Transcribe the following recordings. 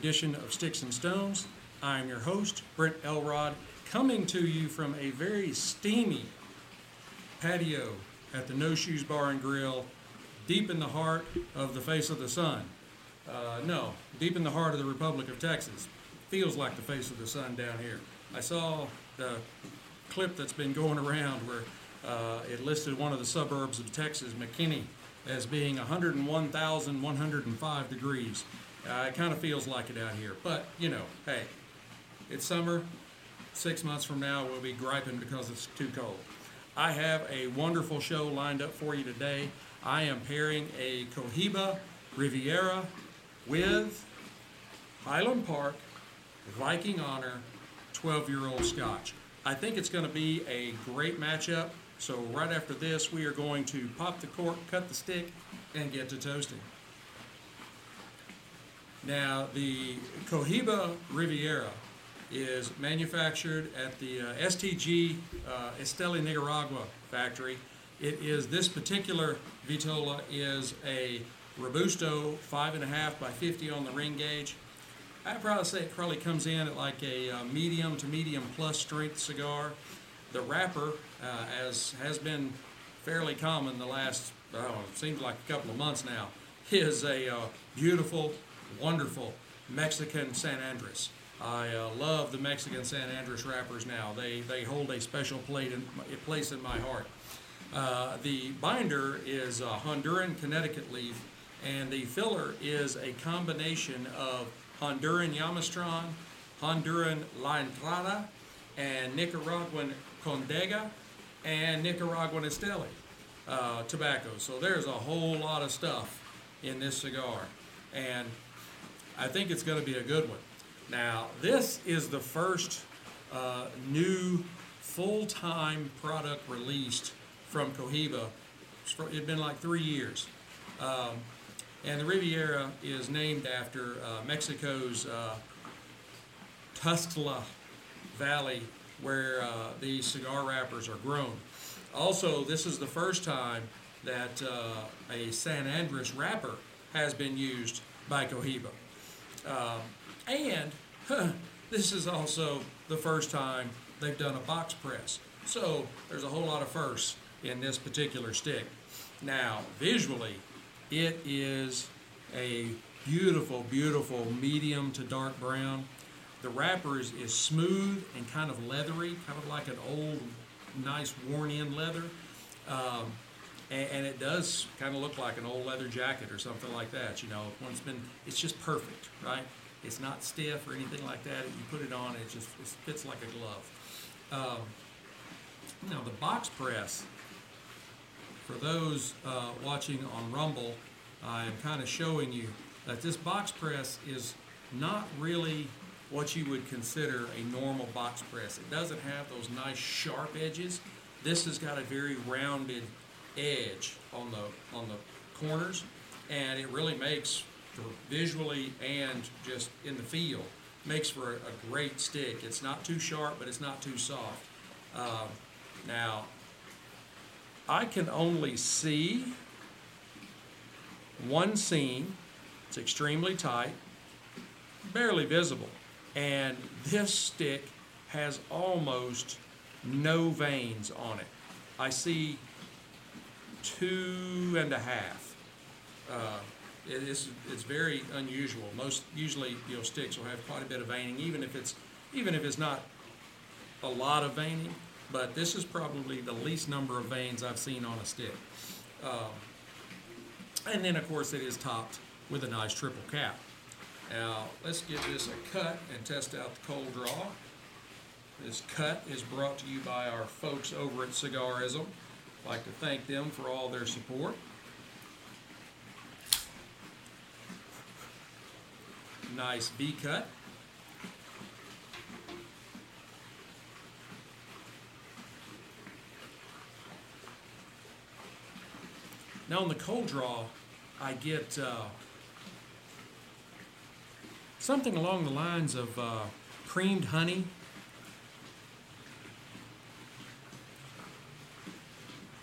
edition of Sticks and Stones. I'm your host, Brent Elrod, coming to you from a very steamy patio at the No Shoes Bar and Grill, deep in the heart of the face of the sun. Uh, no, deep in the heart of the Republic of Texas. Feels like the face of the sun down here. I saw the clip that's been going around where uh, it listed one of the suburbs of Texas, McKinney, as being 101,105 degrees. Uh, it kind of feels like it out here. But, you know, hey, it's summer. Six months from now, we'll be griping because it's too cold. I have a wonderful show lined up for you today. I am pairing a Cohiba Riviera with Highland Park Viking Honor 12 year old Scotch. I think it's going to be a great matchup. So, right after this, we are going to pop the cork, cut the stick, and get to toasting. Now, the Cohiba Riviera is manufactured at the uh, STG uh, Esteli Nicaragua factory. It is this particular Vitola is a Robusto five and a half by 50 on the ring gauge. I'd probably say it probably comes in at like a uh, medium to medium plus strength cigar. The wrapper, uh, as has been fairly common the last, oh, it seems like a couple of months now, is a uh, beautiful, wonderful Mexican San Andres. I uh, love the Mexican San Andres wrappers now. They, they hold a special in, place in my heart. Uh, the binder is a Honduran Connecticut leaf, and the filler is a combination of Honduran Jamastran, Honduran La Entrada, and Nicaraguan Condega, and Nicaraguan Esteli uh, tobacco. So there's a whole lot of stuff in this cigar, and I think it's going to be a good one. Now, this is the first uh, new full-time product released from Cohiba. It's been like three years. Um, and the Riviera is named after uh, Mexico's uh, Tuxtla Valley, where uh, these cigar wrappers are grown. Also, this is the first time that uh, a San Andres wrapper has been used by Cohiba. Um, and huh, this is also the first time they've done a box press. So there's a whole lot of firsts in this particular stick. Now, visually, it is a beautiful, beautiful medium to dark brown. The wrapper is, is smooth and kind of leathery, kind of like an old, nice worn in leather. Um, and, and, it does kind of look like an old leather jacket or something like that. You know, it's been, it's just perfect, right? It's not stiff or anything like that. You put it on, it just it fits like a glove. Um, now, the box press for those uh, watching on Rumble, I am kind of showing you that this box press is not really what you would consider a normal box press. It doesn't have those nice sharp edges. This has got a very rounded edge on the on the corners, and it really makes for visually and just in the feel makes for a, a great stick. It's not too sharp, but it's not too soft. Uh, now, I can only see one seam. It's extremely tight, barely visible. And this stick has almost no veins on it. I see two and a half. Uh, it is, it's very unusual. Most usually, you know, sticks will have quite a bit of veining, even if it's even if it's not a lot of veining but this is probably the least number of veins I've seen on a stick. Um, and then, of course, it is topped with a nice triple cap. Now, let's give this a cut and test out the cold draw. This cut is brought to you by our folks over at Cigarism. I'd like to thank them for all their support. Nice V cut. Now on the cold draw, I get uh, something along the lines of uh, creamed honey.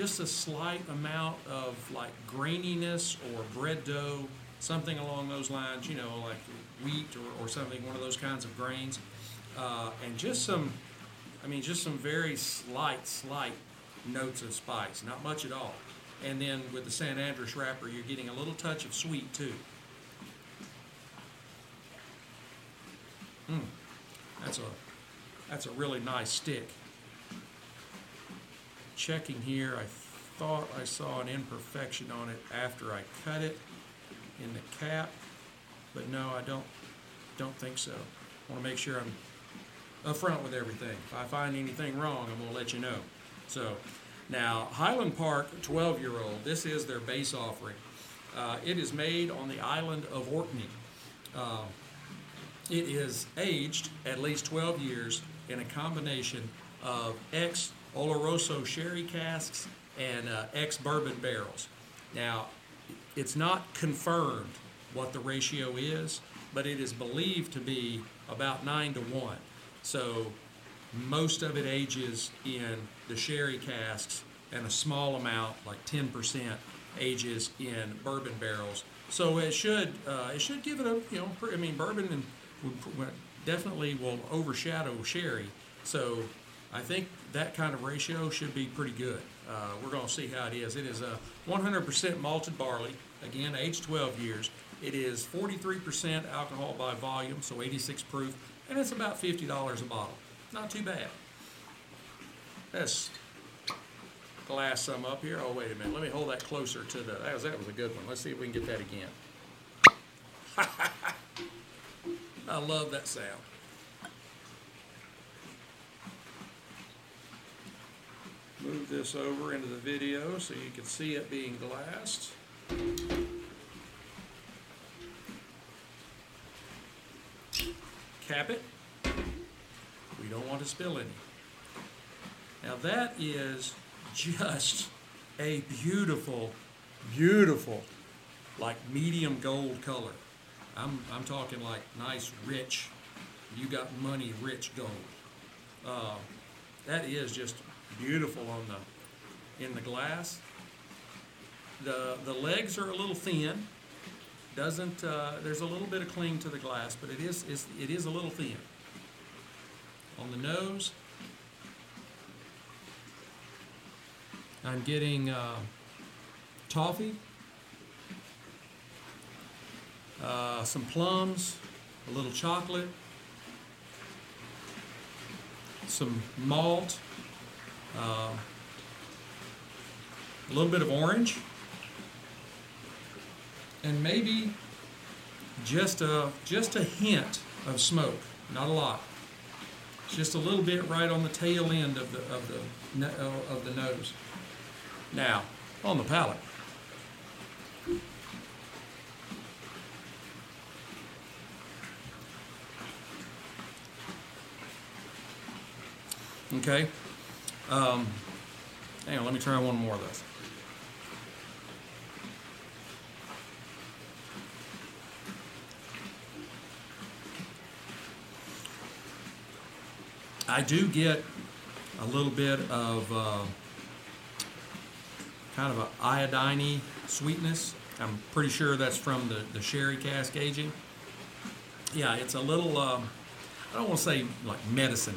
Just a slight amount of like graininess or bread dough something along those lines, you know, like wheat or, or something, one of those kinds of grains. Uh, and just some, I mean, just some very slight, slight notes of spice, not much at all. And then with the San Andres wrapper, you're getting a little touch of sweet too. Mm, that's a that's a really nice stick. Checking here, I thought I saw an imperfection on it after I cut it in the cap, but no, I don't don't think so. I want to make sure I'm upfront with everything. If I find anything wrong, I'm going to let you know. So, now Highland Park 12 year old, this is their base offering. Uh, it is made on the island of Orkney. Uh, it is aged at least 12 years in a combination of ex Oloroso sherry casks and uh, ex bourbon barrels. Now, it's not confirmed what the ratio is, but it is believed to be about 9 to 1. So, most of it ages in the sherry casks, and a small amount, like 10%, ages in bourbon barrels. So it should uh, it should give it a you know I mean bourbon and definitely will overshadow sherry. So I think that kind of ratio should be pretty good. Uh, we're going to see how it is. It is a 100% malted barley, again, aged 12 years. It is 43% alcohol by volume, so 86 proof, and it's about $50 a bottle. Not too bad. Let's glass some up here. Oh, wait a minute. Let me hold that closer to the. That was, that was a good one. Let's see if we can get that again. I love that sound. Move this over into the video so you can see it being glassed. Cap it. We don't want to spill any. Now that is just a beautiful, beautiful, like medium gold color. I'm, I'm talking like nice, rich, you got money, rich gold. Uh, that is just beautiful on the in the glass. The the legs are a little thin. Doesn't uh, there's a little bit of cling to the glass, but it is is it is a little thin. On the nose, I'm getting uh, toffee, uh, some plums, a little chocolate, some malt, uh, a little bit of orange, and maybe just a just a hint of smoke. Not a lot. Just a little bit right on the tail end of the of the of the nose. Now, on the palate. Okay. Um, hang on, let me try one more of this. I do get a little bit of uh, kind of an iodine sweetness. I'm pretty sure that's from the, the sherry cask aging. Yeah, it's a little, um, I don't want to say like medicine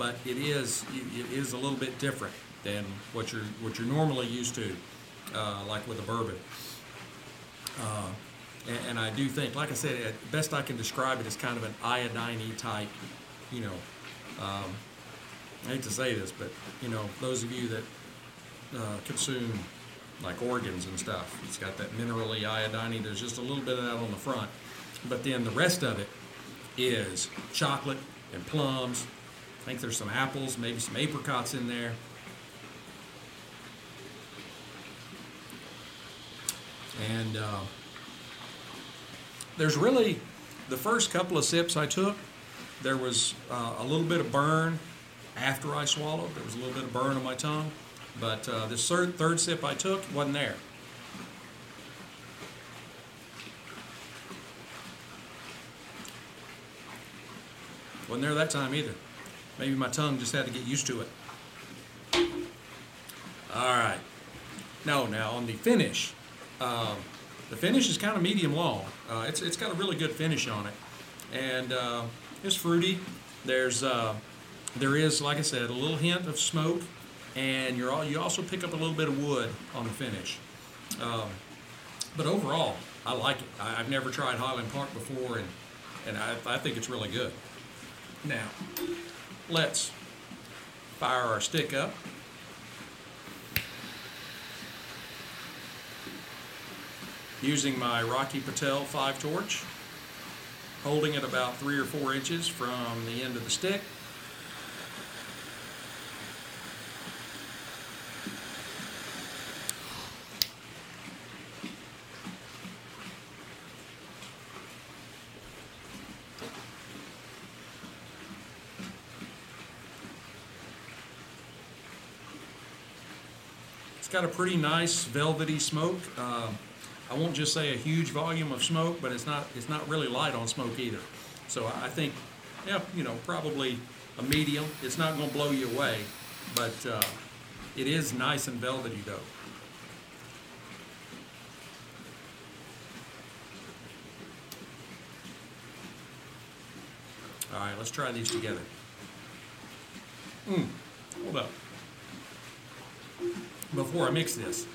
but it is, it is a little bit different than what you're, what you're normally used to, uh, like with a bourbon. Uh, and, and, I do think, like I said, best I can describe it as kind of an iodine type, you know, um, I hate to say this, but you know, those of you that uh, consume like organs and stuff. It's got that minerally iodine. There's just a little bit of that on the front. But then the rest of it is chocolate and plums. I think there's some apples, maybe some apricots in there. And uh, there's really, the first couple of sips I took, there was uh, a little bit of burn after I swallowed. There was a little bit of burn on my tongue. But uh, third, third sip I took wasn't there. Wasn't there that time either. Maybe my tongue just had to get used to it. All right. No, now on the finish, uh, the finish is kind of medium long. Uh, it's it's got a really good finish on it, and uh, it's fruity. There's uh, there is like I said a little hint of smoke, and you're all, you also pick up a little bit of wood on the finish. Um, but overall, I like it. I, I've never tried Highland Park before, and and I, I think it's really good. Now, let's fire our stick up. Using my Rocky Patel 5 torch, holding it about 3 or 4 inches from the end of the stick. Got a pretty nice velvety smoke. Uh, I won't just say a huge volume of smoke, but it's not it's not really light on smoke either. So I think, yeah, you know, probably a medium. It's not going to blow you away, but uh, it is nice and velvety though. All right, let's try these together. Mm, hold up. Before I mix this,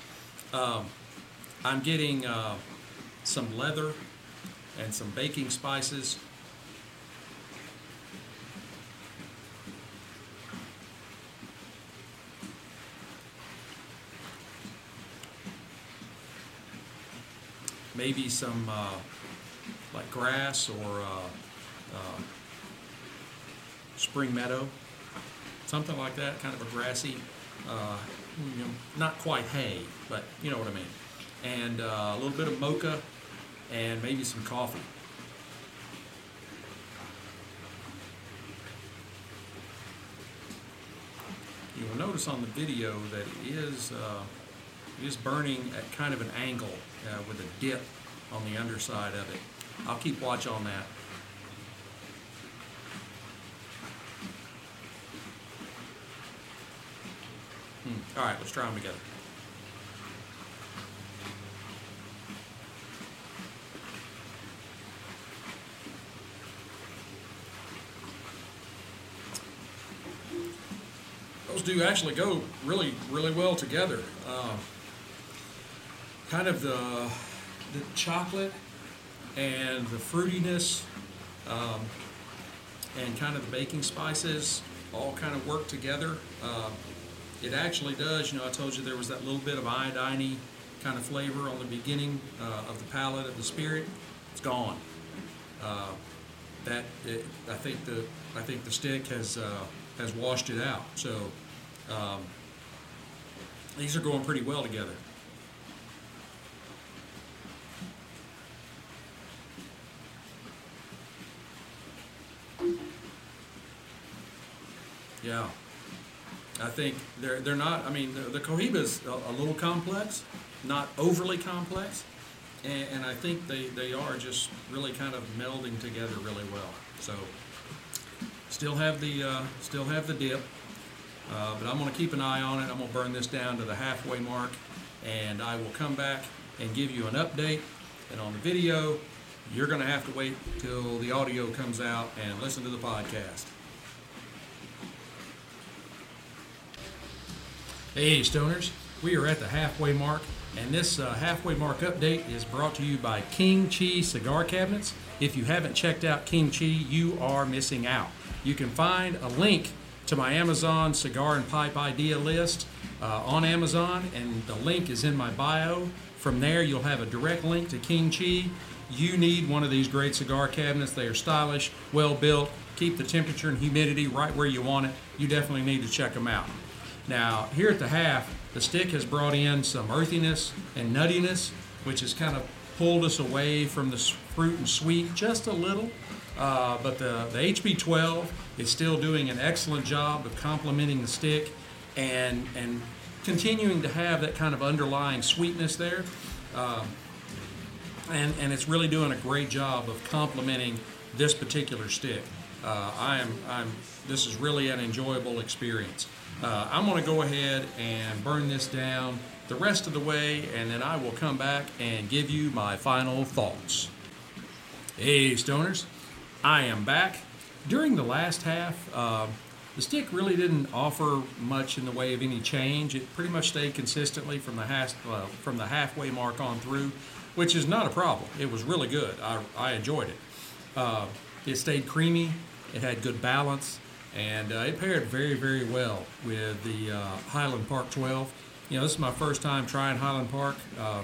um, I'm getting uh, some leather and some baking spices. Maybe some uh, like grass or uh, uh, spring meadow, something like that, kind of a grassy, uh, you know, not quite hay, but you know what I mean. And uh, a little bit of mocha and maybe some coffee. You will notice on the video that it is, uh, it is burning at kind of an angle uh, with a dip on the underside of it. I'll keep watch on that. All right, let's try them together. Those do actually go really, really well together. Uh, kind of the the chocolate and the fruitiness um, and kind of the baking spices all kind of work together. Uh, it actually does, you know, I told you there was that little bit of iodine kind of flavor on the beginning uh, of the palate of the spirit. It's gone. Uh, that it, I think the I think the stick has uh, has washed it out. So um, these are going pretty well together. Yeah. I think they're they're not. I mean, the, the Cohiba's a, a little complex, not overly complex, and, and I think they, they are just really kind of melding together really well. So, still have the uh, still have the dip, uh, but I'm going to keep an eye on it. I'm going to burn this down to the halfway mark, and I will come back and give you an update. And on the video, you're going to have to wait till the audio comes out and listen to the podcast. Hey, Stoners, we are at the halfway mark, and this uh, halfway mark update is brought to you by King Chii Cigar Cabinets. If you haven't checked out King Chii, you are missing out. You can find a link to my Amazon cigar and pipe idea list uh, on Amazon, and the link is in my bio. From there, you'll have a direct link to King Chii. You need one of these great cigar cabinets. They are stylish, well built, keep the temperature and humidity right where you want it. You definitely need to check them out. Now, here at the half, the stick has brought in some earthiness and nuttiness, which has kind of pulled us away from the fruit and sweet just a little. Uh, but the, the HP12 is still doing an excellent job of complementing the stick and, and continuing to have that kind of underlying sweetness there. Um, and, and it's really doing a great job of complementing this particular stick. Uh, I am, I'm, this is really an enjoyable experience. Uh, I'm going to go ahead and burn this down the rest of the way, and then I will come back and give you my final thoughts. Hey, Stoners, I am back. During the last half, uh, the stick really didn't offer much in the way of any change. It pretty much stayed consistently from the half, uh, from the halfway mark on through, which is not a problem. It was really good. I, I enjoyed it. Uh, it stayed creamy. It had good balance, and uh, it paired very, very well with the uh, Highland Park 12. You know, this is my first time trying Highland Park, uh,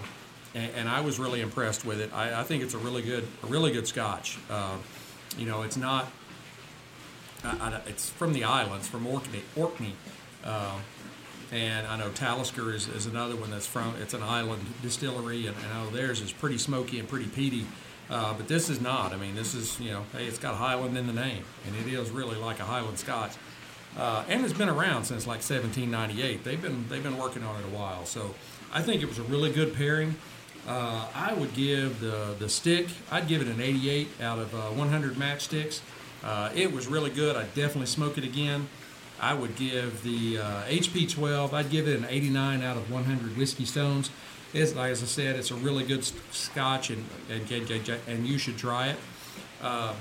and, and, I was really impressed with it. I, I, think it's a really good, a really good Scotch. Uh, you know, it's not. I, I, it's from the islands, from Orkney, Orkney, uh, and I know Talisker is, is another one that's from. It's an island distillery, and, and I know theirs is pretty smoky and pretty peaty. Uh, but this is not. I mean, this is, you know, hey, it's got Highland in the name, and it is really like a Highland Scotch. Uh, and it's been around since like 1798. They've been they've been working on it a while. So I think it was a really good pairing. Uh, I would give the the stick. I'd give it an 88 out of uh, 100 matchsticks. Uh, it was really good. I'd definitely smoke it again. I would give the HP uh, 12. I'd give it an 89 out of 100 whiskey stones. It's, as I said, it's a really good scotch, and and, and you should try it. Uh,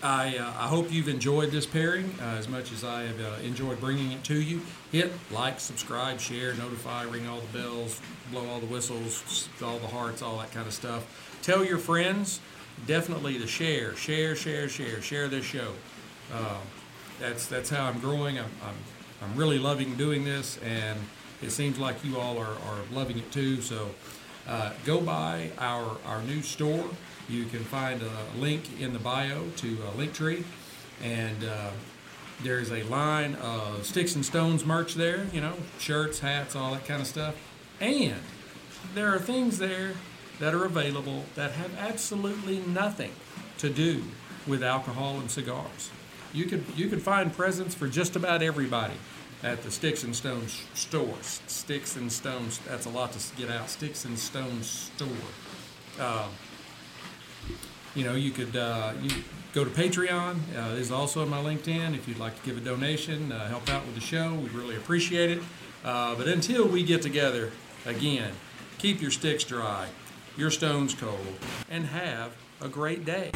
I, uh, I hope you've enjoyed this pairing uh, as much as I have uh, enjoyed bringing it to you. Hit like, subscribe, share, notify, ring all the bells, blow all the whistles, all the hearts, all that kind of stuff. Tell your friends definitely to share, share, share, share, share this show. Uh, that's that's how I'm growing. I'm, I'm, I'm really loving doing this, and it seems like you all are, are loving it too. So uh, go by our, our new store. You can find a link in the bio to a Linktree, and uh, there's a line of sticks and stones merch there. You know, shirts, hats, all that kind of stuff. And there are things there that are available that have absolutely nothing to do with alcohol and cigars. You could you could find presents for just about everybody at the Sticks and Stones store. Sticks and Stones, that's a lot to get out. Sticks and Stones store. Uh, you know, you could uh, you go to Patreon. Uh, is also on my LinkedIn. If you'd like to give a donation, uh, help out with the show, we'd really appreciate it. Uh, but until we get together again, keep your sticks dry, your stones cold, and have a great day.